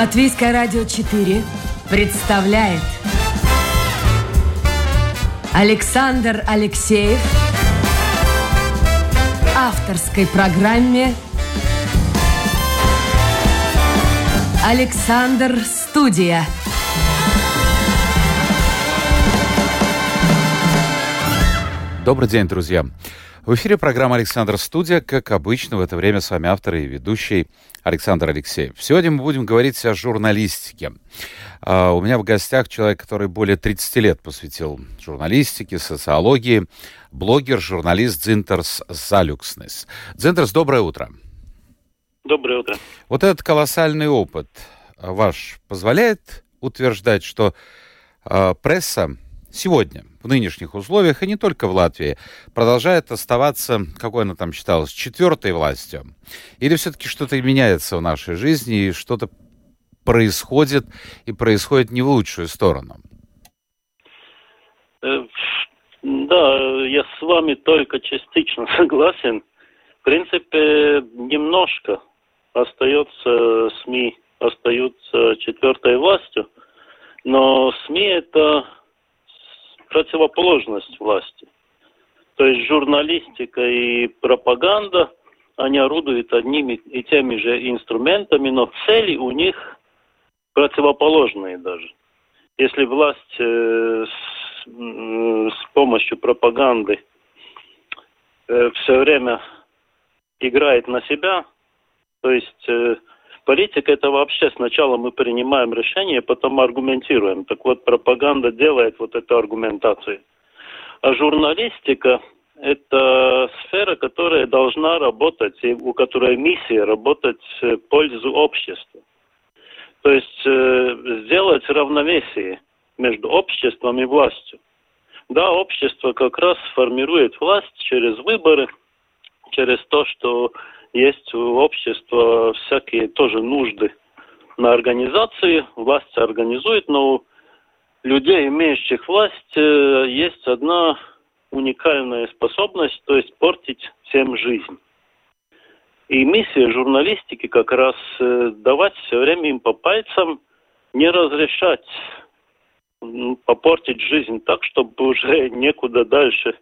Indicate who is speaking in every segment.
Speaker 1: Латвийское радио 4 представляет Александр Алексеев авторской программе Александр Студия.
Speaker 2: Добрый день, друзья. В эфире программа «Александр Студия». Как обычно, в это время с вами автор и ведущий Александр Алексеев. Сегодня мы будем говорить о журналистике. Uh, у меня в гостях человек, который более 30 лет посвятил журналистике, социологии, блогер, журналист Дзинтерс Залюкснес. Дзинтерс, доброе утро.
Speaker 3: Доброе утро.
Speaker 2: Вот этот колоссальный опыт ваш позволяет утверждать, что uh, пресса сегодня, в нынешних условиях, и не только в Латвии, продолжает оставаться, какой она там считалась, четвертой властью? Или все-таки что-то меняется в нашей жизни, и что-то происходит, и происходит не в лучшую сторону?
Speaker 3: Э, да, я с вами только частично согласен. В принципе, немножко остается СМИ, остаются четвертой властью, но СМИ это противоположность власти. То есть журналистика и пропаганда, они орудуют одними и теми же инструментами, но цели у них противоположные даже. Если власть э, с, э, с помощью пропаганды э, все время играет на себя, то есть э, Политика это вообще сначала мы принимаем решение, потом аргументируем. Так вот, пропаганда делает вот эту аргументацию. А журналистика это сфера, которая должна работать, и у которой миссия работать в пользу общества. То есть э, сделать равновесие между обществом и властью. Да, общество как раз формирует власть через выборы, через то, что есть у общества всякие тоже нужды на организации, власть организует, но у людей, имеющих власть, э, есть одна уникальная способность, то есть портить всем жизнь. И миссия журналистики как раз э, давать все время им по пальцам, не разрешать попортить жизнь так, чтобы уже некуда дальше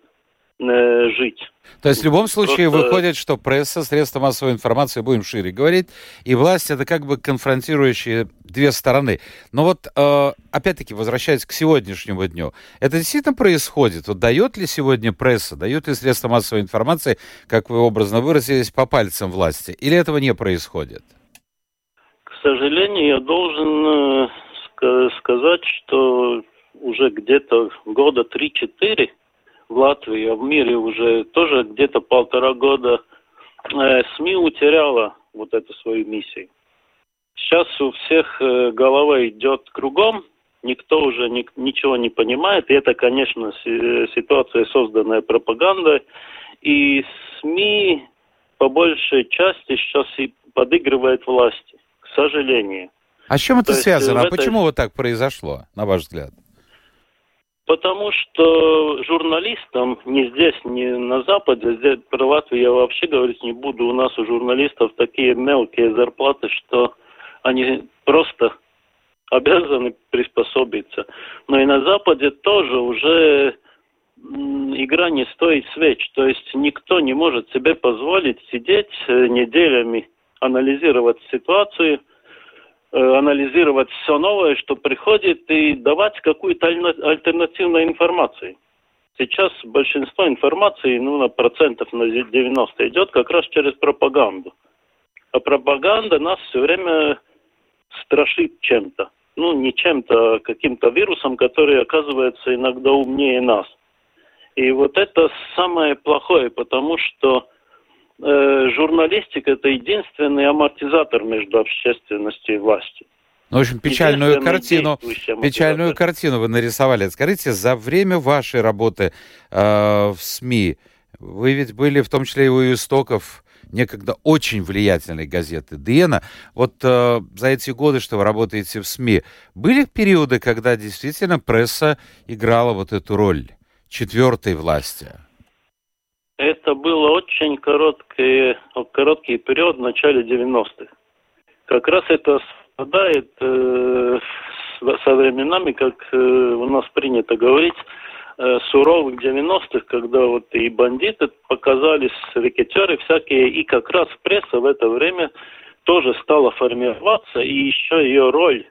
Speaker 3: Э, жить.
Speaker 2: То есть в любом случае Просто... выходит, что пресса, средства массовой информации, будем шире говорить, и власть это как бы конфронтирующие две стороны. Но вот э, опять-таки, возвращаясь к сегодняшнему дню, это действительно происходит? Вот дает ли сегодня пресса, дают ли средства массовой информации, как вы образно выразились, по пальцам власти? Или этого не происходит?
Speaker 3: К сожалению, я должен э, сказать, что уже где-то года 3-4 в Латвии, а в мире уже тоже где-то полтора года э, СМИ утеряла вот эту свою миссию. Сейчас у всех э, голова идет кругом, никто уже ни, ничего не понимает. И это, конечно, ситуация, созданная пропагандой. И СМИ по большей части сейчас и подыгрывает власти, к сожалению.
Speaker 2: А с чем это То связано? А почему вот так произошло, на ваш взгляд?
Speaker 3: Потому что журналистам не здесь, не на Западе, здесь про Латвию я вообще говорить не буду. У нас у журналистов такие мелкие зарплаты, что они просто обязаны приспособиться. Но и на Западе тоже уже игра не стоит свеч. То есть никто не может себе позволить сидеть э, неделями, анализировать ситуацию – анализировать все новое, что приходит, и давать какую-то альтернативную информацию. Сейчас большинство информации, ну, на процентов на 90 идет как раз через пропаганду. А пропаганда нас все время страшит чем-то. Ну, не чем-то, а каким-то вирусом, который оказывается иногда умнее нас. И вот это самое плохое, потому что э, журналистика это единственный амортизатор между общественностью и властью.
Speaker 2: Ну, в общем, печальную картину, печальную картину вы нарисовали. Скажите, за время вашей работы э, в СМИ вы ведь были в том числе и у истоков некогда очень влиятельной газеты «Дена». Вот э, за эти годы, что вы работаете в СМИ, были периоды, когда действительно пресса играла вот эту роль четвертой власти?
Speaker 3: Это было очень короткий, короткий период в начале 90-х. Как раз это совпадает э, со временами, как э, у нас принято говорить, э, суровых 90-х, когда вот и бандиты показались, рекетеры всякие, и как раз пресса в это время тоже стала формироваться, и еще ее роль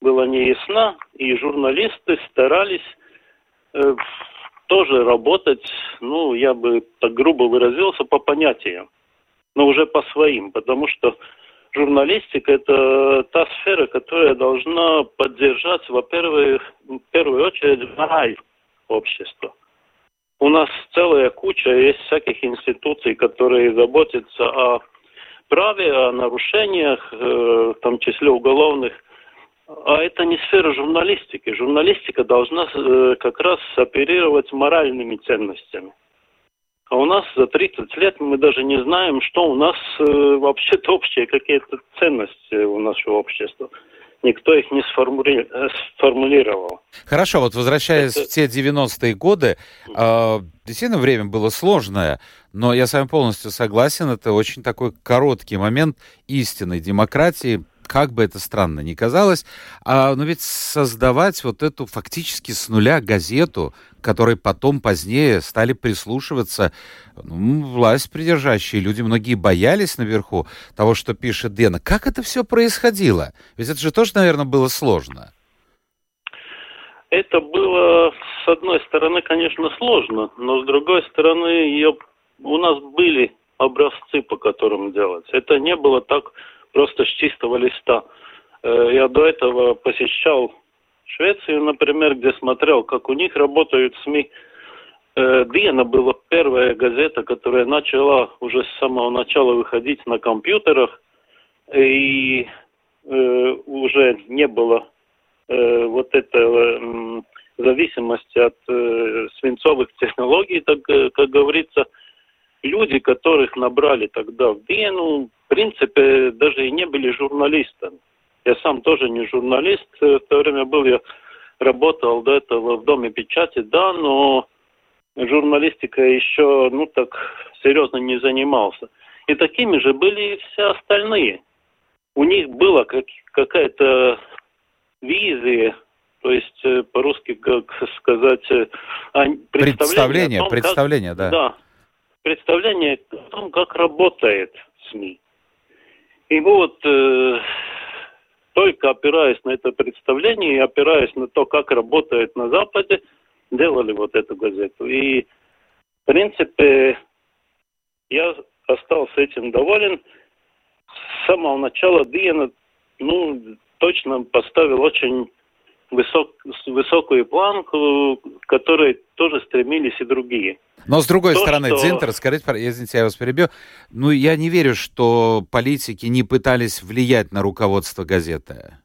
Speaker 3: была неясна, и журналисты старались э, тоже работать, ну, я бы так грубо выразился, по понятиям, но уже по своим, потому что журналистика – это та сфера, которая должна поддержать, во-первых, в первую очередь, мораль общества. У нас целая куча есть всяких институций, которые заботятся о праве, о нарушениях, э, в том числе уголовных. А это не сфера журналистики. Журналистика должна э, как раз оперировать моральными ценностями. А у нас за 30 лет мы даже не знаем, что у нас э, вообще-то общие какие-то ценности у нашего общества. Никто их не сформули... Э, сформулировал.
Speaker 2: Хорошо, вот возвращаясь Это... в те 90-е годы, э, действительно время было сложное, но я с вами полностью согласен, это очень такой короткий момент истинной демократии, как бы это странно ни казалось, а, но ведь создавать вот эту фактически с нуля газету, которой потом позднее стали прислушиваться ну, власть придержащие люди, многие боялись наверху того, что пишет Дена. Как это все происходило? Ведь это же тоже, наверное, было сложно.
Speaker 3: Это было, с одной стороны, конечно, сложно, но с другой стороны, ее, у нас были образцы, по которым делать. Это не было так просто с чистого листа. Э, я до этого посещал Швецию, например, где смотрел, как у них работают СМИ. Э, Диена была первая газета, которая начала уже с самого начала выходить на компьютерах, и э, уже не было вот этого э, зависимости от свинцовых технологий, так как говорится. Люди, которых набрали тогда в Диену, принципе, даже и не были журналистами. Я сам тоже не журналист, в то время был я работал до этого в Доме печати, да, но журналистикой еще, ну так, серьезно не занимался. И такими же были и все остальные. У них была как, какая-то визия, то есть э, по-русски, как сказать, э,
Speaker 2: представление, представление, том, представление как, да.
Speaker 3: Да, представление о том, как работает СМИ. И вот э, только опираясь на это представление и опираясь на то, как работает на Западе, делали вот эту газету. И, в принципе, я остался этим доволен. С самого начала Диена, ну, точно поставил очень высок, высокую планку, к которой тоже стремились и другие.
Speaker 2: Но с другой То, стороны, что... Дзинтер, скажите, извините, я вас перебью, ну я не верю, что политики не пытались влиять на руководство газеты.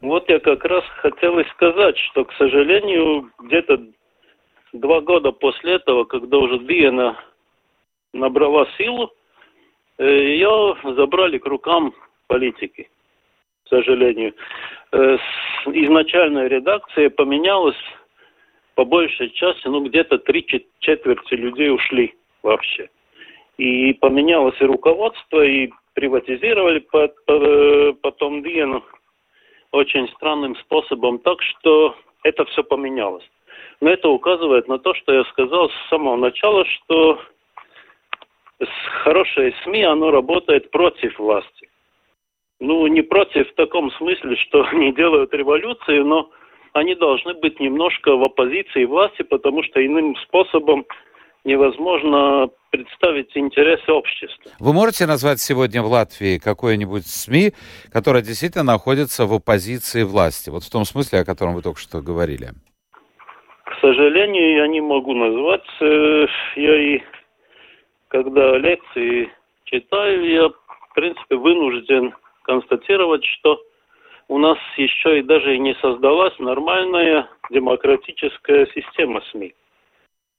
Speaker 3: Вот я как раз хотел и сказать, что, к сожалению, где-то два года после этого, когда уже Диена набрала силу, э, ее забрали к рукам политики, к сожалению. Э, изначальная редакция поменялась по большей части, ну, где-то три четверти людей ушли вообще. И поменялось и руководство, и приватизировали потом Диену очень странным способом, так что это все поменялось. Но это указывает на то, что я сказал с самого начала, что хорошее СМИ, оно работает против власти. Ну, не против в таком смысле, что они делают революцию, но они должны быть немножко в оппозиции власти, потому что иным способом невозможно представить интересы общества.
Speaker 2: Вы можете назвать сегодня в Латвии какое-нибудь СМИ, которое действительно находится в оппозиции власти? Вот в том смысле, о котором вы только что говорили.
Speaker 3: К сожалению, я не могу назвать. Э, я и когда лекции читаю, я, в принципе, вынужден констатировать, что у нас еще и даже не создалась нормальная демократическая система СМИ.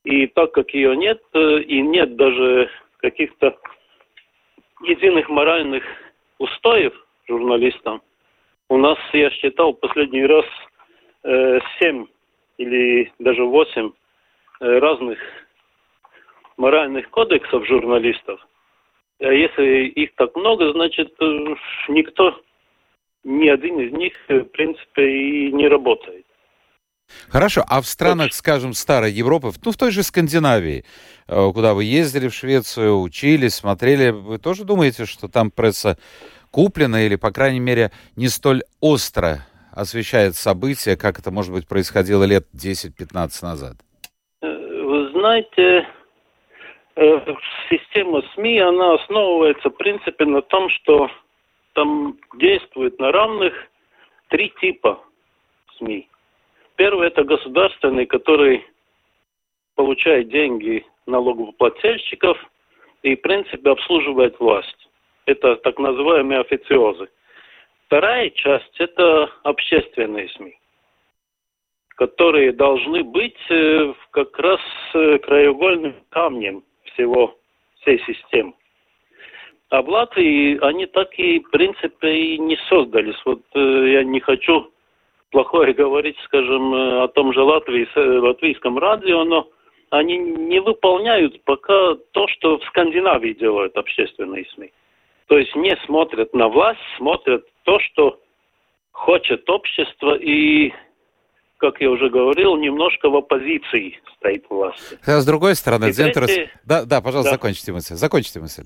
Speaker 3: И так как ее нет, э, и нет даже каких-то единых моральных устоев журналистам, у нас, я считал, последний раз э, семь или даже восемь э, разных моральных кодексов журналистов. А если их так много, значит, никто ни один из них, в принципе, и не работает.
Speaker 2: Хорошо, а в странах, скажем, старой Европы, ну, в той же Скандинавии, э, куда вы ездили в Швецию, учились, смотрели, вы тоже думаете, что там пресса куплена или, по крайней мере, не столь остро освещает события, как это, может быть, происходило лет 10-15 назад?
Speaker 3: Э, вы знаете, э, система СМИ, она основывается, в принципе, на том, что там действует на равных три типа СМИ. Первый – это государственный, который получает деньги налогоплательщиков и, в принципе, обслуживает власть. Это так называемые официозы. Вторая часть – это общественные СМИ, которые должны быть э, как раз э, краеугольным камнем всего всей системы. А Латвии они так и, в принципе, и не создались. Вот э, я не хочу плохое говорить, скажем, э, о том же Латвии, э, латвийском радио, но они не выполняют пока то, что в Скандинавии делают общественные СМИ. То есть не смотрят на власть, смотрят то, что хочет общество и, как я уже говорил, немножко в оппозиции стоит власть.
Speaker 2: А с другой стороны, Центр... Третье... Да, да, пожалуйста, да. закончите мысль. Закончите мысль.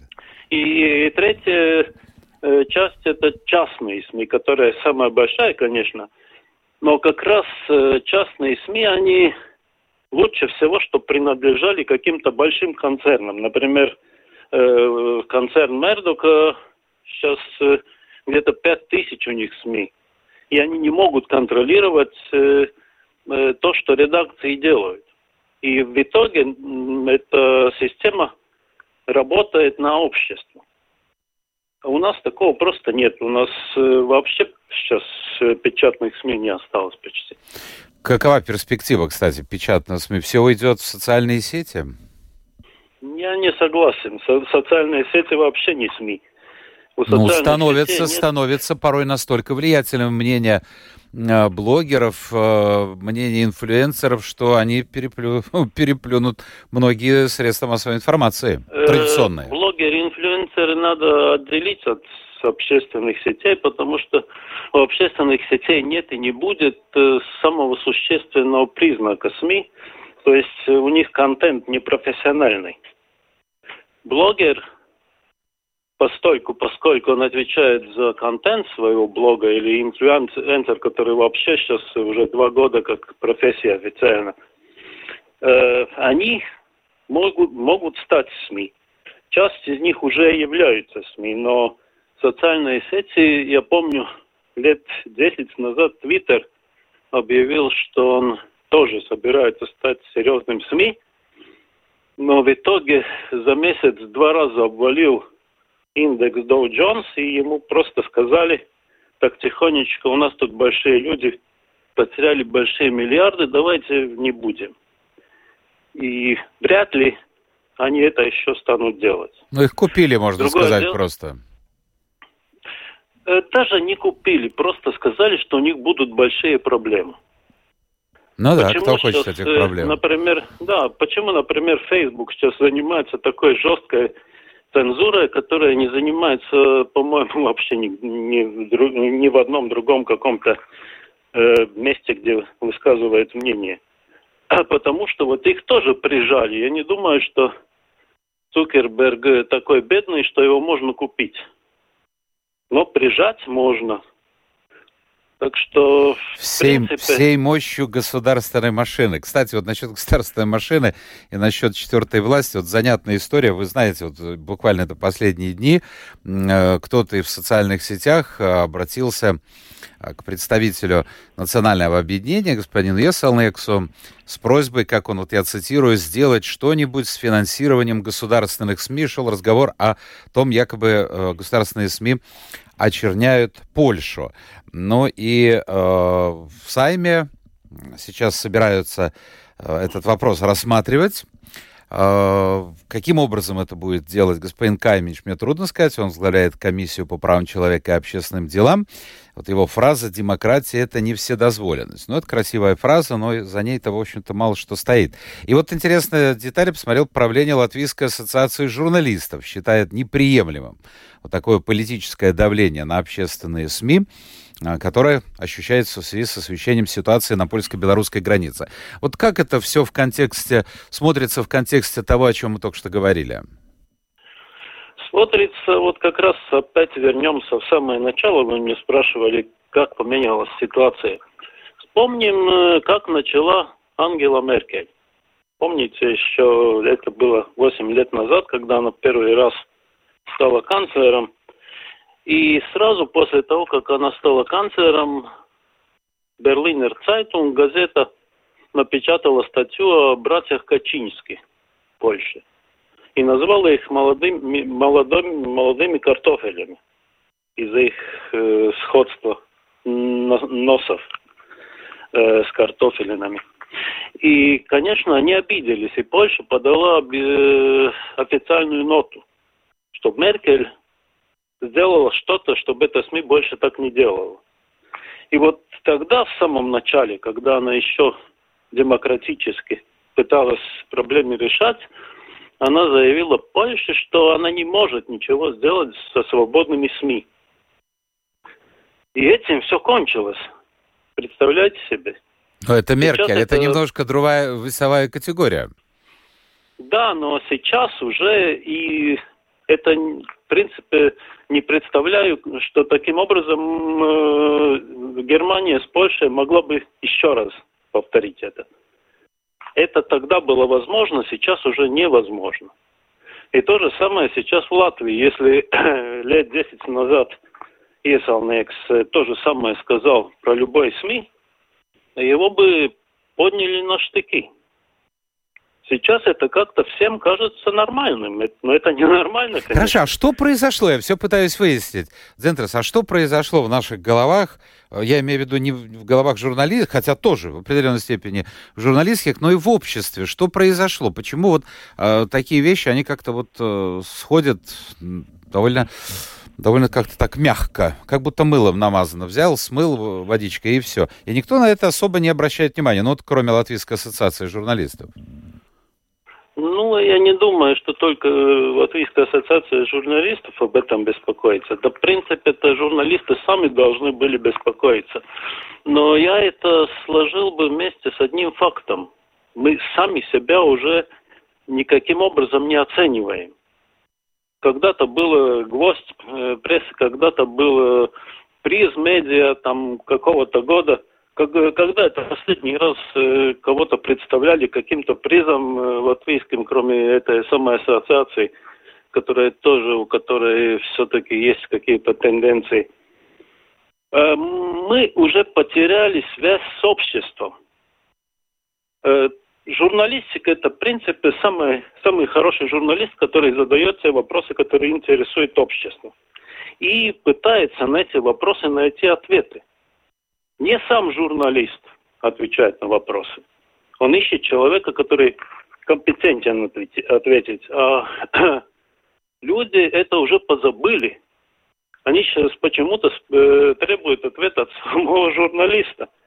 Speaker 3: И третья э, часть – это частные СМИ, которая самая большая, конечно – но как раз э, частные СМИ, они лучше всего, что принадлежали каким-то большим концернам. Например, э, концерн Мердока сейчас где-то 5 тысяч у них СМИ. И они не могут контролировать то, что редакции делают. И в итоге эта система работает на общество. А у нас такого просто нет. У нас э, вообще сейчас э, печатных СМИ не осталось почти.
Speaker 2: Какова перспектива, кстати, печатных СМИ? Все уйдет в социальные сети?
Speaker 3: Я не согласен. Со социальные сети вообще не СМИ.
Speaker 2: Ну, становится, становится порой настолько влиятельным мнение э, блогеров, мнение инфлюенсеров, что они переплю... переплюнут многие средства массовой информации, традиционные.
Speaker 3: Блогеры, инфлюенсеры надо отделить от общественных сетей, потому что у общественных сетей нет и не будет э, самого существенного признака СМИ, то есть у них контент непрофессиональный. Блогер, постольку, поскольку он отвечает за контент своего блога, или инфлюенсер, который вообще сейчас уже два года как профессия официально, э, они могут, могут стать СМИ. Часть из них уже являются СМИ, но социальные сети, я помню, лет 10 назад Твиттер объявил, что он тоже собирается стать серьезным СМИ, но в итоге за месяц два раза обвалил индекс Dow Jones, и ему просто сказали, так тихонечко, у нас тут большие люди потеряли большие миллиарды, давайте не будем. И вряд ли они это еще станут делать.
Speaker 2: Ну, их купили, можно Другое сказать, дело, просто.
Speaker 3: Э, даже не купили, просто сказали, что у них будут большие проблемы.
Speaker 2: Ну да, почему кто хочет этих э, проблем?
Speaker 3: Например, да, почему, например, Facebook сейчас занимается такой жесткой цензурой, которая не занимается, по-моему, вообще ни, ни, ни в одном другом каком-то э, месте, где высказывает мнение. А потому что вот их тоже прижали. Я не думаю, что Цукерберг такой бедный, что его можно купить. Но прижать можно. Так что,
Speaker 2: всей, принципе... всей мощью государственной машины. Кстати, вот насчет государственной машины и насчет четвертой власти, вот занятная история. Вы знаете, вот буквально это последние дни э, кто-то в социальных сетях э, обратился э, к представителю национального объединения, господину Еселнексу, с просьбой, как он, вот я цитирую, сделать что-нибудь с финансированием государственных СМИ. Шел разговор о том, якобы государственные СМИ очерняют Польшу. Ну и э, в Сайме сейчас собираются э, этот вопрос рассматривать. Э, каким образом это будет делать господин Каймич, мне трудно сказать. Он возглавляет комиссию по правам человека и общественным делам. Вот его фраза «демократия – это не вседозволенность». Ну, это красивая фраза, но за ней-то, в общем-то, мало что стоит. И вот интересная деталь, посмотрел правление Латвийской ассоциации журналистов, считает неприемлемым вот такое политическое давление на общественные СМИ. А, которая ощущается в связи с освещением ситуации на польско-белорусской границе. Вот как это все в контексте, смотрится в контексте того, о чем мы только что говорили?
Speaker 3: Смотрится, вот как раз опять вернемся в самое начало, вы меня спрашивали, как поменялась ситуация. Вспомним, э, как начала Ангела Меркель. Помните, еще это было 8 лет назад, когда она первый раз стала канцлером. И сразу после того, как она стала канцлером, Берлинер Цайтунг, газета, напечатала статью о братьях Качински в Польше. И назвала их молодыми, молодыми, молодыми картофелями из-за их э, сходства носов э, с картофелинами. И, конечно, они обиделись, и Польша подала э, официальную ноту, что Меркель сделала что-то, чтобы эта СМИ больше так не делала. И вот тогда, в самом начале, когда она еще демократически пыталась проблемы решать, она заявила Польше, что она не может ничего сделать со свободными СМИ. И этим все кончилось. Представляете себе?
Speaker 2: Но это Меркель, это, это немножко другая весовая категория.
Speaker 3: Да, но сейчас уже и это, принципе, не представляю, что таким образом э, Германия с Польшей могла бы еще раз повторить это. Это тогда было возможно, сейчас уже невозможно. И то же самое сейчас в Латвии. Если лет 10 назад Iesalnieks то же самое сказал про любой СМИ, его бы подняли на штыки. Сейчас это как-то всем кажется нормальным, но это ненормально, конечно.
Speaker 2: Хорошо, а что произошло? Я все пытаюсь выяснить. Дзентрес, а что произошло в наших головах? Я имею в виду не в головах журналистов, хотя тоже в определенной степени в журналистских, но и в обществе. Что произошло? Почему вот э, такие вещи, они как-то вот э, сходят довольно довольно как-то так мягко, как будто мылом намазано. Взял, смыл водичкой и все. И никто на это особо не обращает внимания, ну вот кроме Латвийской ассоциации журналистов.
Speaker 3: Ну, я не думаю, что только Латвийская ассоциация журналистов об этом беспокоится. Да, в принципе, это журналисты сами должны были беспокоиться. Но я это сложил бы вместе с одним фактом. Мы сами себя уже никаким образом не оцениваем когда-то было гвоздь э, прессы, когда-то было приз медиа там какого-то года. Когда это последний раз э, кого-то представляли каким-то призом э, латвийским, кроме этой самой ассоциации, которая тоже, у которой все-таки есть какие-то тенденции. Э, мы уже потеряли связь с обществом. Э, Журналистика – это, в принципе, самый, самый хороший журналист, который задает те вопросы, которые интересуют общество. И пытается на эти вопросы найти ответы. Не сам журналист отвечает на вопросы. Он ищет человека, который компетентен ответить. А люди это уже позабыли. Они сейчас почему-то э, требуют ответа от самого журналиста –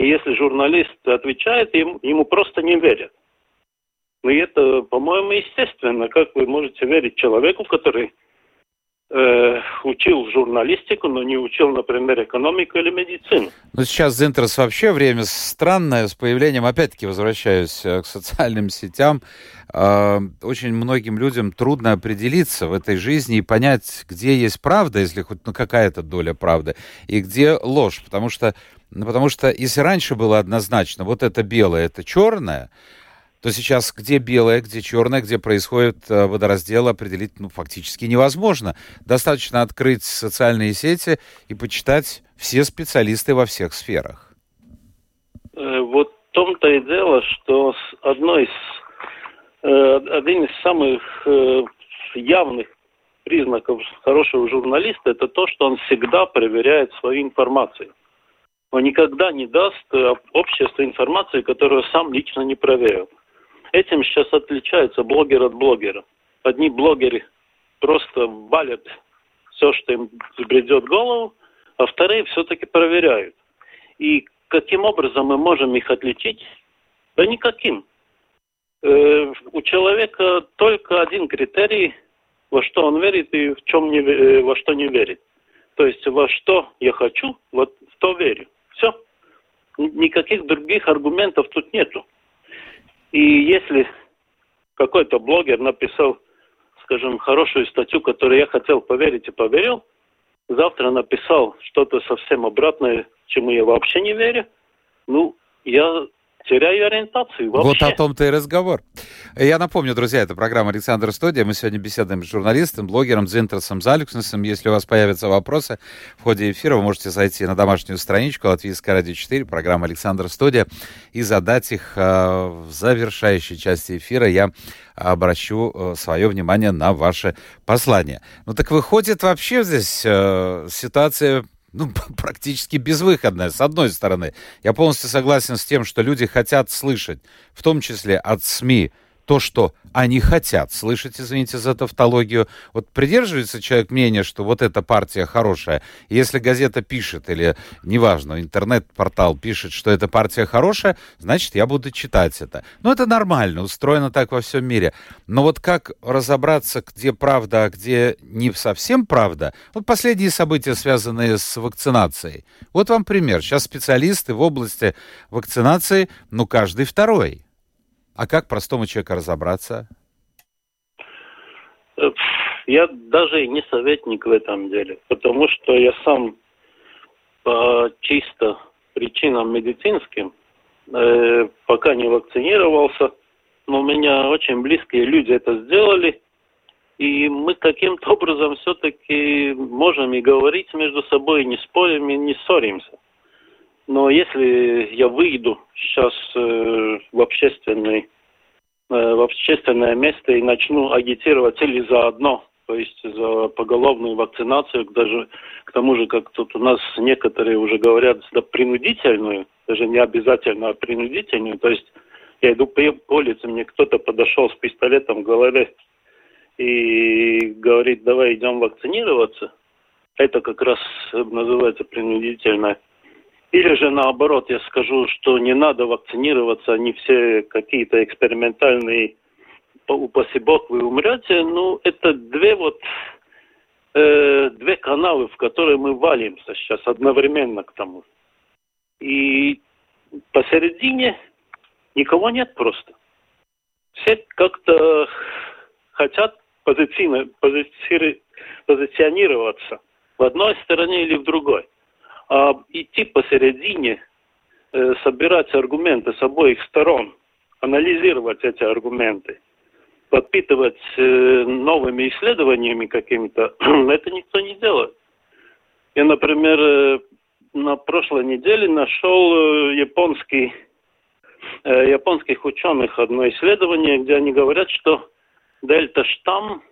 Speaker 3: и если журналист отвечает, ему, ему просто не верят. Ну и это, по-моему, естественно. Как вы можете верить человеку, который э, учил журналистику, но не учил, например, экономику или медицину.
Speaker 2: Ну, сейчас Зентерс вообще время странное, с появлением, опять-таки, возвращаюсь э, к социальным сетям. Э, очень многим людям трудно определиться в этой жизни и понять, где есть правда, если хоть ну, какая-то доля правды, и где ложь. Потому что ну, потому что если раньше было однозначно, вот это белое, это черное, то сейчас где белое, где черное, где происходит э, водораздел, определить ну, фактически невозможно. Достаточно открыть социальные сети и почитать все специалисты во всех сферах.
Speaker 3: Э, вот в том-то и дело, что одно из, э, один из самых явных признаков хорошего журналиста это то, что он всегда проверяет свою информацию он никогда не даст обществу информацию, которую сам лично не проверил. Этим сейчас отличается блогер от блогера. Одни блогеры просто валят все, что им бредет голову, а вторые все-таки проверяют. И каким образом мы можем их отличить? Да никаким. Э, у человека только один критерий, во что он верит и в чем не, э, во что не верит. То есть во что я хочу, вот в то верю. Все. Никаких других аргументов тут нету. И если какой-то блогер написал, скажем, хорошую статью, которую я хотел поверить и поверил, завтра написал что-то совсем обратное, чему я вообще не верю, ну, я теряю ориентацию вообще.
Speaker 2: Вот о том-то и разговор. Я напомню, друзья, это программа «Александр Студия». Мы сегодня беседуем с журналистом, блогером Дзинтерсом Залюкснесом. Если у вас появятся вопросы в ходе эфира, вы можете зайти на домашнюю страничку Латвийская радио 4, программа «Александр Студия», и задать их э, в завершающей части эфира. Я обращу э, свое внимание на ваше послание. Ну так выходит вообще здесь э, ситуация ну, практически безвыходная, с одной стороны. Я полностью согласен с тем, что люди хотят слышать, в том числе от СМИ, то, что они хотят слышать, извините за тавтологию. Вот придерживается человек мнения, что вот эта партия хорошая. Если газета пишет, или, неважно, интернет-портал пишет, что эта партия хорошая, значит, я буду читать это. Ну, это нормально, устроено так во всем мире. Но вот как разобраться, где правда, а где не совсем правда? Вот последние события, связанные с вакцинацией. Вот вам пример. Сейчас специалисты в области вакцинации, ну, каждый второй. А как простому человеку разобраться?
Speaker 3: Э, я даже не советник в этом деле, потому что я сам по чисто причинам медицинским э, пока не вакцинировался, но у меня очень близкие люди это сделали, и мы каким-то образом все-таки можем и говорить между собой, и не спорим, и не ссоримся. Но если я выйду сейчас э, в общественный э, в общественное место и начну агитировать или заодно, то есть за поголовную вакцинацию, даже к тому же, как тут у нас некоторые уже говорят, да принудительную, даже не обязательно, а принудительную, то есть я иду по улице, мне кто-то подошел с пистолетом в голове и говорит, давай идем вакцинироваться, это как раз называется принудительное или же наоборот, я скажу, что не надо вакцинироваться, они все какие-то экспериментальные, упаси бог, вы умрете. Ну, это две вот, э, две каналы, в которые мы валимся сейчас одновременно к тому. И посередине никого нет просто. Все как-то хотят позиционироваться в одной стороне или в другой а идти посередине, э, собирать аргументы с обоих сторон, анализировать эти аргументы, подпитывать э, новыми исследованиями какими-то, это никто не делает. Я, например, э, на прошлой неделе нашел японский, японских ученых одно исследование, где они говорят, что дельта-штамм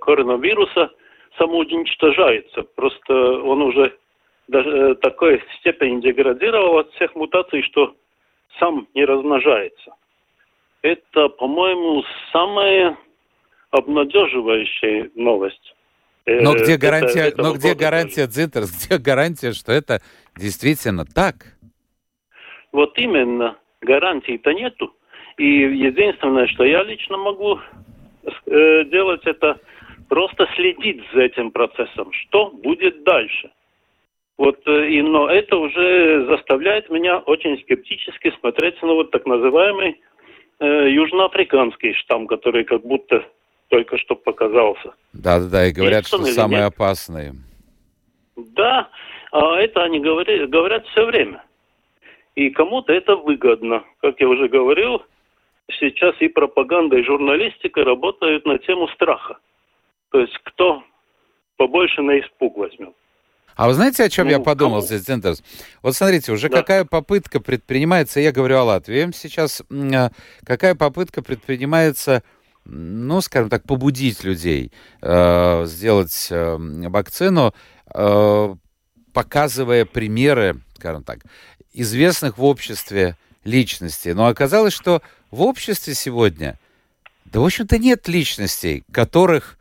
Speaker 3: коронавируса самоуничтожается. Просто он уже до э, такой степени деградировал от всех мутаций, что сам не размножается. Это, по-моему, самая обнадеживающая новость.
Speaker 2: Э, но где гарантия, это, но где гарантия, Дзинтерс, где гарантия, что это действительно так?
Speaker 3: Вот именно, гарантий-то нету. И единственное, что я лично могу э, делать, это просто следить за этим процессом. Что будет дальше? Вот, э, и, но это уже заставляет меня очень скептически смотреть на вот так называемый э, южноафриканский штамм, который как будто только что показался.
Speaker 2: Да-да-да, и говорят, Есть что самый нет? опасный.
Speaker 3: Да, а это они говорят, говорят все время. И кому-то это выгодно. Как я уже говорил, сейчас и пропаганда, и журналистика работают на тему страха. То есть кто побольше на испуг возьмет.
Speaker 2: А вы знаете, о чем ну, я подумал кому? здесь, Центрс? Вот смотрите, уже да. какая попытка предпринимается, я говорю о Латвии сейчас, а, какая попытка предпринимается, ну, скажем так, побудить людей э, сделать э, вакцину, э, показывая примеры, скажем так, известных в обществе личностей. Но оказалось, что в обществе сегодня, да, в общем-то, нет личностей, которых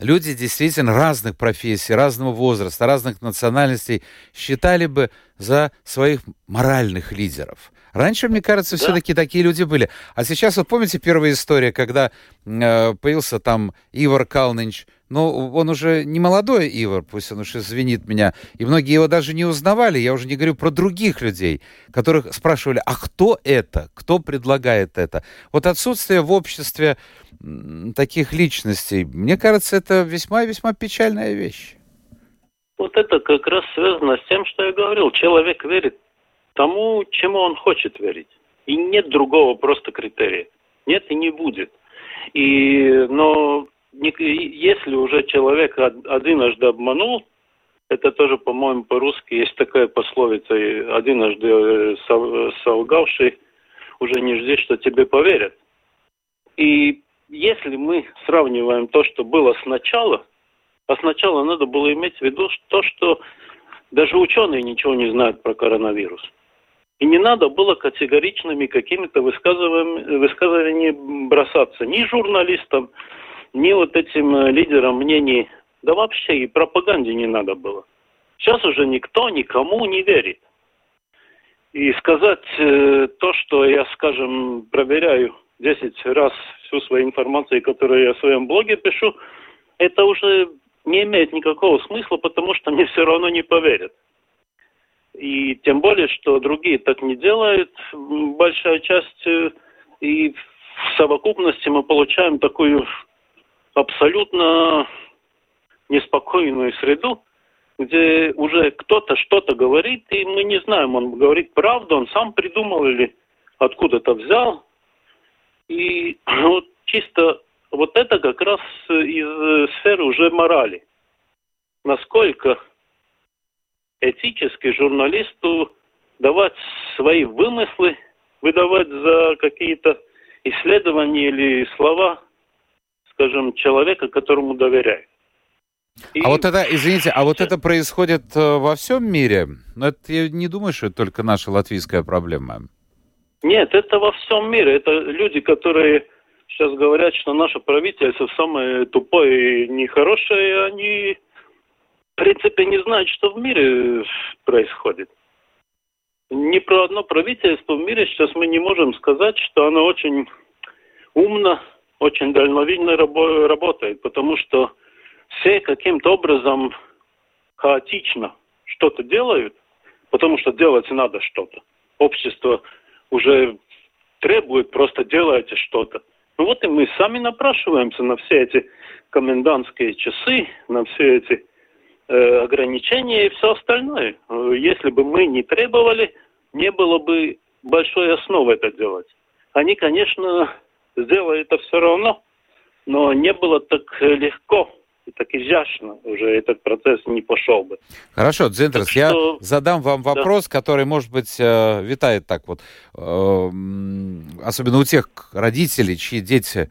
Speaker 2: люди действительно разных профессий, разного возраста, разных национальностей считали бы за своих моральных лидеров. Раньше, мне кажется, да. все-таки такие люди были. А сейчас, вот помните первая история, когда э, появился там Ивар Калнинч но он уже не молодой Ивар, пусть он уж извинит меня, и многие его даже не узнавали, я уже не говорю про других людей, которых спрашивали, а кто это, кто предлагает это? Вот отсутствие в обществе таких личностей, мне кажется, это весьма-весьма печальная вещь.
Speaker 3: Вот это как раз связано с тем, что я говорил. Человек верит тому, чему он хочет верить. И нет другого просто критерия. Нет и не будет. И, но если уже человек одинажды обманул, это тоже, по-моему, по-русски есть такая пословица, одинажды э, солгавший уже не жди, что тебе поверят. И если мы сравниваем то, что было сначала, а сначала надо было иметь в виду то, что даже ученые ничего не знают про коронавирус. И не надо было категоричными какими-то высказываниями, бросаться ни журналистам, ни вот этим э, лидерам мнений, да вообще и пропаганде не надо было. Сейчас уже никто никому не верит. И сказать э, то, что я, скажем, проверяю 10 раз всю свою информацию, которую я в своем блоге пишу, это уже не имеет никакого смысла, потому что мне все равно не поверят. И тем более, что другие так не делают, большая часть, э, и в совокупности мы получаем такую абсолютно неспокойную среду, где уже кто-то что-то говорит, и мы не знаем, он говорит правду, он сам придумал или откуда-то взял. И вот чисто вот это как раз из сферы уже морали. Насколько этически журналисту давать свои вымыслы, выдавать за какие-то исследования или слова скажем, человека, которому доверяют.
Speaker 2: И... А вот это, извините, а вот это происходит э, во всем мире? Но это я не думаю, что это только наша латвийская проблема.
Speaker 3: Нет, это во всем мире. Это люди, которые сейчас говорят, что наше правительство самое тупое и нехорошее, они, в принципе, не знают, что в мире происходит. Ни про одно правительство в мире сейчас мы не можем сказать, что оно очень умно, очень дальновидно рабо- работает, потому что все каким-то образом хаотично что-то делают, потому что делать надо что-то. Общество уже требует, просто делайте что-то. Ну вот и мы сами напрашиваемся на все эти комендантские часы, на все эти э, ограничения и все остальное. Если бы мы не требовали, не было бы большой основы это делать. Они, конечно, сделали это все равно, но не было так легко и так изящно уже этот процесс не пошел бы.
Speaker 2: Хорошо, Дзентрес, так я что... задам вам вопрос, да. который, может быть, э, витает так вот, э, особенно у тех родителей, чьи дети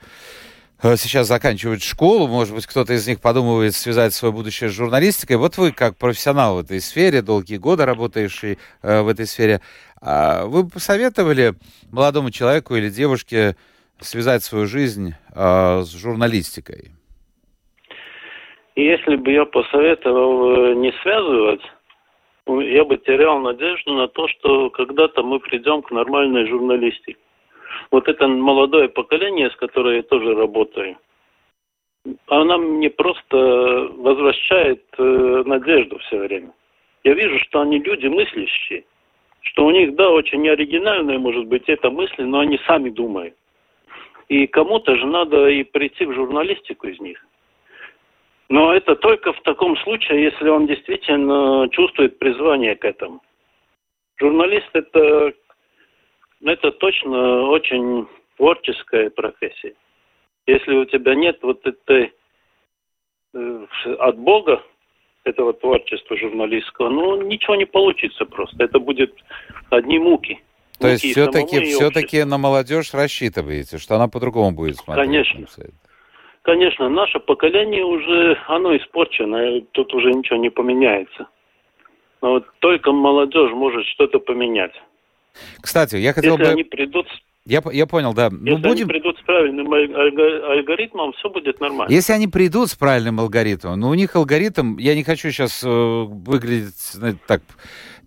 Speaker 2: э, сейчас заканчивают школу, может быть, кто-то из них подумывает связать свое будущее с журналистикой. Вот вы, как профессионал в этой сфере, долгие годы работающий в этой сфере, э, вы бы посоветовали молодому человеку или девушке связать свою жизнь с журналистикой?
Speaker 3: Если бы я посоветовал э, не связывать, я бы терял надежду на то, что когда-то мы придем к нормальной журналистике. Вот это молодое поколение, с которым я тоже работаю, она мне просто возвращает э, надежду все время. Я вижу, что они люди мыслящие, что у них, да, очень оригинальная может быть эта мысль, но они сами думают. И кому-то же надо и прийти в журналистику из них. Но это только в таком случае, если он действительно чувствует призвание к этому. Журналист это, это точно очень творческая профессия. Если у тебя нет вот этой э, от Бога этого творчества журналистского, ну ничего не получится просто. Это будет одни муки.
Speaker 2: То есть все-таки все-таки на молодежь рассчитываете, что она по-другому будет смотреть?
Speaker 3: Конечно. Конечно, наше поколение уже, оно испорчено, тут уже ничего не поменяется. Но вот только молодежь может что-то поменять.
Speaker 2: Кстати, я хотел
Speaker 3: Если
Speaker 2: бы...
Speaker 3: они придут
Speaker 2: я, я понял, да.
Speaker 3: Если ну, будем... они придут с правильным алгоритмом, все будет нормально.
Speaker 2: Если они придут с правильным алгоритмом, но у них алгоритм, я не хочу сейчас э, выглядеть знаете, так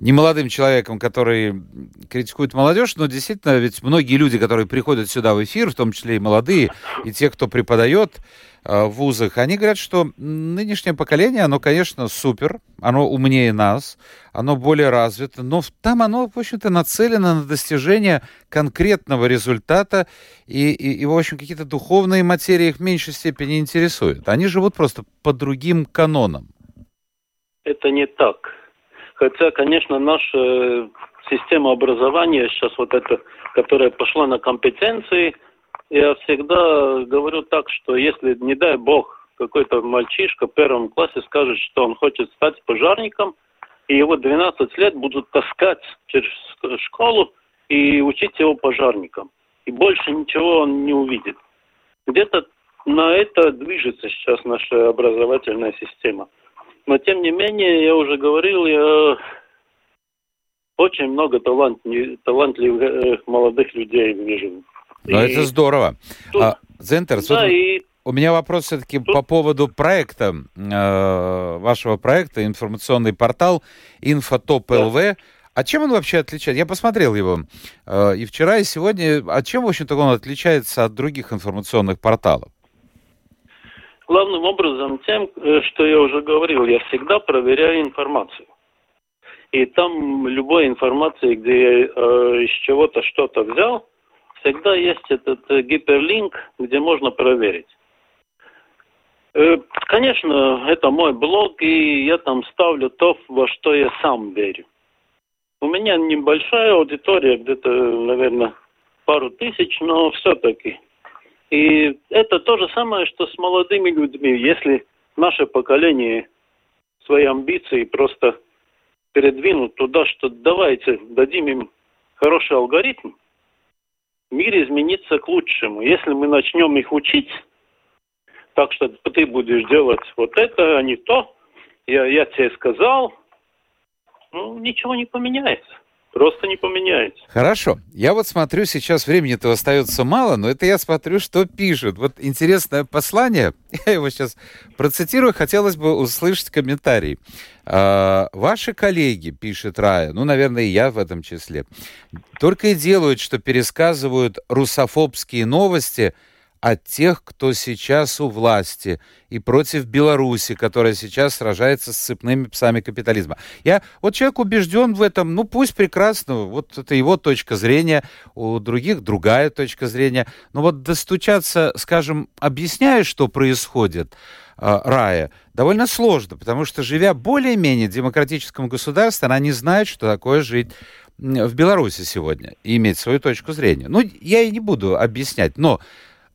Speaker 2: немолодым человеком, который критикует молодежь, но действительно, ведь многие люди, которые приходят сюда в эфир, в том числе и молодые, и те, кто преподает э, в вузах, они говорят, что нынешнее поколение, оно, конечно, супер, оно умнее нас, оно более развито, но там оно, в общем-то, нацелено на достижение конкретного результата, и, и, и в общем, какие-то духовные материи их в меньшей степени интересуют. Они живут просто по другим канонам.
Speaker 3: Это не так Хотя, конечно, наша э, система образования сейчас вот эта, которая пошла на компетенции, я всегда говорю так, что если, не дай бог, какой-то мальчишка в первом классе скажет, что он хочет стать пожарником, и его 12 лет будут таскать через школу и учить его пожарником. И больше ничего он не увидит. Где-то на это движется сейчас наша образовательная система. Но тем не менее, я уже говорил, я очень много талант, талантливых э, молодых людей вижу.
Speaker 2: Ну, это здорово. Тут, а, Зентер, да, и... у меня вопрос все-таки тут... по поводу проекта, э, вашего проекта, информационный портал Инфотоп.лв. Да. А чем он вообще отличается? Я посмотрел его э, и вчера, и сегодня. А чем, в общем-то, он отличается от других информационных порталов?
Speaker 3: Главным образом тем, э, что я уже говорил, я всегда проверяю информацию. И там любой информации, где я э, из чего-то что-то взял, всегда есть этот э, гиперлинк, где можно проверить. Э, конечно, это мой блог, и я там ставлю то, во что я сам верю. У меня небольшая аудитория, где-то, наверное, пару тысяч, но все-таки и это то же самое, что с молодыми людьми. Если наше поколение свои амбиции просто передвинут туда, что давайте дадим им хороший алгоритм, мир изменится к лучшему. Если мы начнем их учить, так что ты будешь делать вот это, а не то, я, я тебе сказал, ну, ничего не поменяется просто не поменяется.
Speaker 2: Хорошо. Я вот смотрю, сейчас времени-то остается мало, но это я смотрю, что пишут. Вот интересное послание, я его сейчас процитирую, хотелось бы услышать комментарий. А, ваши коллеги, пишет Рая, ну, наверное, и я в этом числе, только и делают, что пересказывают русофобские новости – от тех, кто сейчас у власти, и против Беларуси, которая сейчас сражается с цепными псами капитализма. Я, вот человек убежден в этом, ну пусть прекрасно, вот это его точка зрения, у других другая точка зрения, но вот достучаться, скажем, объясняя, что происходит, э, Рая, довольно сложно, потому что, живя более-менее демократическом государстве, она не знает, что такое жить в Беларуси сегодня и иметь свою точку зрения. Ну, я и не буду объяснять, но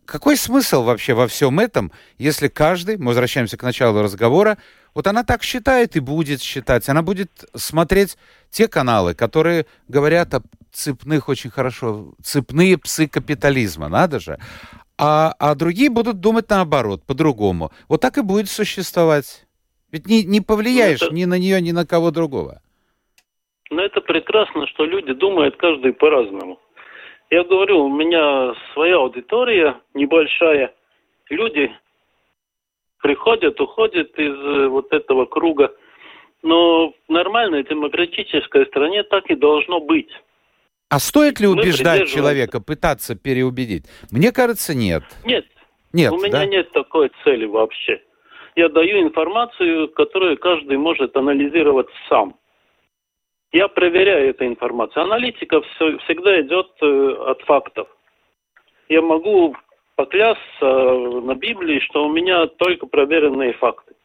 Speaker 2: какой смысл вообще во всем этом, если каждый, мы возвращаемся к началу разговора, вот она так считает и будет считать. Она будет смотреть те каналы, которые говорят о цепных очень хорошо, цепные псы капитализма, надо же. А, а другие будут думать наоборот, по-другому. Вот так и будет существовать. Ведь не, не повлияешь ну, это... ни на нее, ни на кого другого.
Speaker 3: Ну, это прекрасно, что люди думают каждый по-разному. Я говорю, у меня своя аудитория небольшая. Люди приходят, уходят из э, вот этого круга. Но в нормальной демократической стране так и должно быть.
Speaker 2: А стоит ли убеждать человека, пытаться переубедить? Мне кажется, нет.
Speaker 3: Нет. Нет, У меня да? нет такой цели вообще. Я даю информацию, которую каждый может анализировать сам. Я проверяю эту информацию. Аналитика все, всегда идет э, от фактов. Я могу поклясться э, на Библии, что у меня только проверенные факты.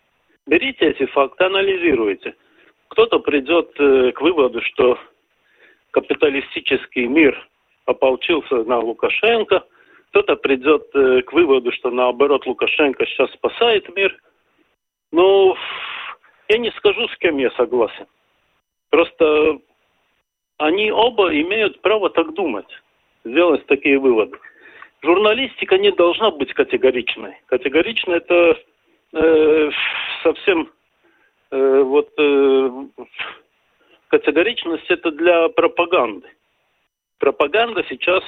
Speaker 3: Берите эти факты, анализируйте. Кто-то придет э, к выводу, что капиталистический мир ополчился на Лукашенко, кто-то придет к выводу, что наоборот Лукашенко сейчас спасает мир. Ну, я не скажу, с кем я согласен. Просто они оба имеют право так думать, сделать такие выводы. Журналистика не должна быть категоричной. Категорично это э, совсем э, вот э, категоричность это для пропаганды. Пропаганда сейчас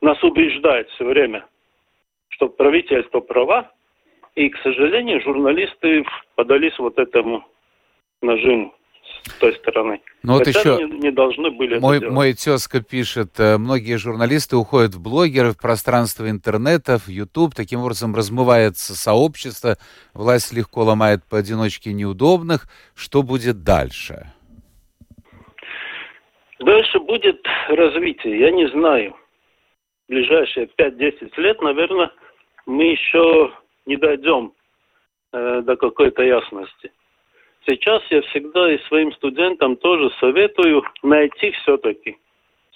Speaker 3: нас убеждает все время, что правительство права, и, к сожалению, журналисты подались вот этому нажиму с той стороны.
Speaker 2: Ну вот еще не, не должны были мой, мой тезка пишет, э, многие журналисты уходят в блогеры, в пространство интернета, в YouTube, таким образом размывается сообщество, власть легко ломает поодиночке неудобных. Что будет дальше?
Speaker 3: Дальше будет развитие, я не знаю. В ближайшие 5-10 лет, наверное, мы еще не дойдем э, до какой-то ясности. Сейчас я всегда и своим студентам тоже советую найти все-таки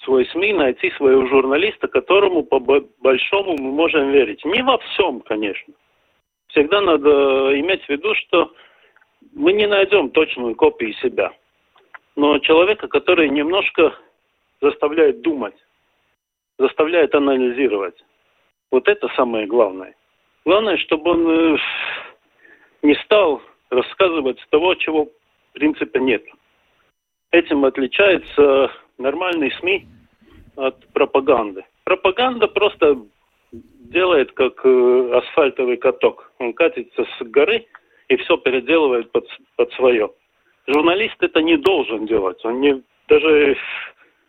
Speaker 3: свой СМИ, найти своего журналиста, которому по большому мы можем верить. Не во всем, конечно. Всегда надо иметь в виду, что мы не найдем точную копию себя. Но человека, который немножко заставляет думать, заставляет анализировать. Вот это самое главное. Главное, чтобы он э, не стал рассказывать того, чего в принципе нет. Этим отличается нормальный СМИ от пропаганды. Пропаганда просто делает как э, асфальтовый каток. Он катится с горы и все переделывает под, под свое. Журналист это не должен делать. Он не, даже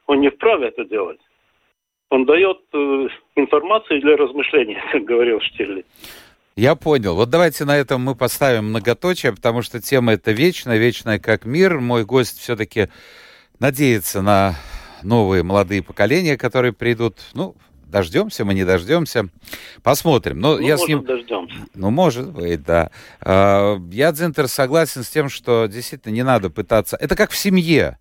Speaker 3: он не вправе это делать. Он дает э, информацию для размышления, как говорил Штирлиц.
Speaker 2: Я понял. Вот давайте на этом мы поставим многоточие, потому что тема эта вечная, вечная как мир. Мой гость все-таки надеется на новые молодые поколения, которые придут. Ну, дождемся, мы не дождемся. Посмотрим. Но ну, я
Speaker 3: может,
Speaker 2: с ним...
Speaker 3: дождемся.
Speaker 2: Ну, может быть, да. А, я, Дзинтер, согласен с тем, что действительно не надо пытаться... Это как в семье.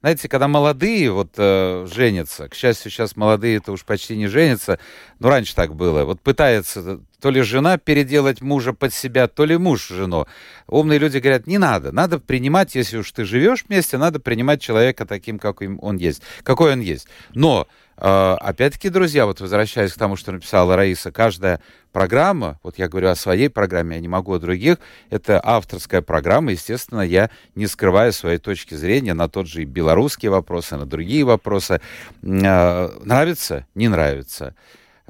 Speaker 2: Знаете, когда молодые вот э, женятся, к счастью, сейчас молодые это уж почти не женятся, но раньше так было, вот пытается то ли жена переделать мужа под себя, то ли муж жену. Умные люди говорят, не надо, надо принимать, если уж ты живешь вместе, надо принимать человека таким, какой он есть, какой он есть. Но опять-таки, друзья, вот возвращаясь к тому, что написала Раиса, каждая программа, вот я говорю о своей программе, я не могу о других, это авторская программа, естественно, я не скрываю своей точки зрения на тот же и белорусские вопросы, на другие вопросы. А, нравится? Не нравится.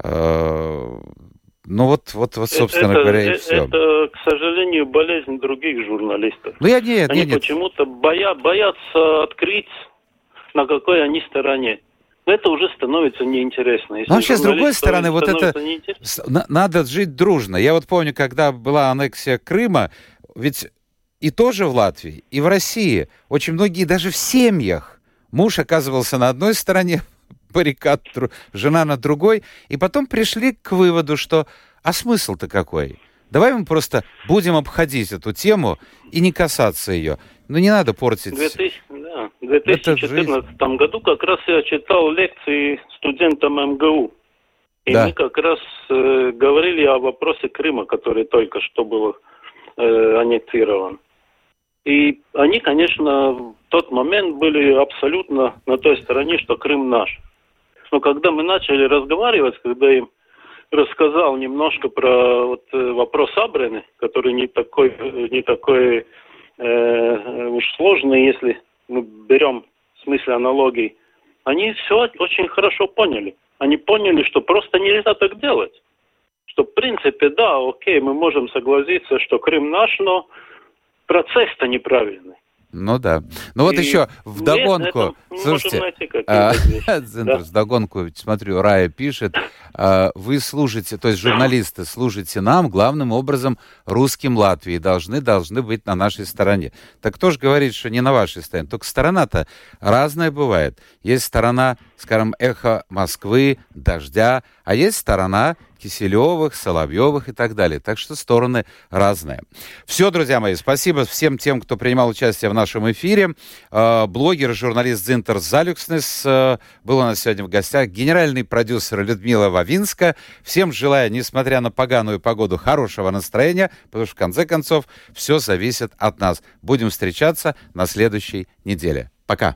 Speaker 2: А, ну вот, вот, вот собственно это, говоря, и
Speaker 3: это, все. Это, к сожалению, болезнь других журналистов.
Speaker 2: Ну я нет,
Speaker 3: Они
Speaker 2: нет.
Speaker 3: почему-то боя, боятся открыть, на какой они стороне это уже становится неинтересно.
Speaker 2: Если Но вообще, с другой стороны, вот это... Надо жить дружно. Я вот помню, когда была аннексия Крыма, ведь и тоже в Латвии, и в России очень многие даже в семьях муж оказывался на одной стороне баррикад, жена на другой, и потом пришли к выводу, что а смысл-то какой? Давай мы просто будем обходить эту тему и не касаться ее. Ну, не надо портить...
Speaker 3: 2000, да, в 2014 году как раз я читал лекции студентам МГУ. И да. мы как раз э, говорили о вопросе Крыма, который только что был э, аннексирован. И они, конечно, в тот момент были абсолютно на той стороне, что Крым наш. Но когда мы начали разговаривать, когда им рассказал немножко про вот, э, вопрос Абрены, который не такой, не такой э, уж сложный, если мы берем в смысле аналогий, они все очень хорошо поняли. Они поняли, что просто нельзя так делать. Что в принципе, да, окей, мы можем согласиться, что Крым наш, но процесс-то неправильный.
Speaker 2: Ну да. Ну вот еще в догонку. Слушайте, а, да. в догонку, смотрю, Рая пишет, а, вы служите, то есть журналисты служите нам, главным образом, русским Латвии, должны, должны быть на нашей стороне. Так кто же говорит, что не на вашей стороне? Только сторона-то разная бывает. Есть сторона, скажем, эхо Москвы, дождя, а есть сторона Киселевых, Соловьевых и так далее. Так что стороны разные. Все, друзья мои, спасибо всем тем, кто принимал участие в нашем эфире. А, блогер, журналист Зинтер Залюкснес э, был у нас сегодня в гостях. Генеральный продюсер Людмила Вавинска. Всем желаю, несмотря на поганую погоду, хорошего настроения, потому что в конце концов все зависит от нас. Будем встречаться на следующей неделе. Пока.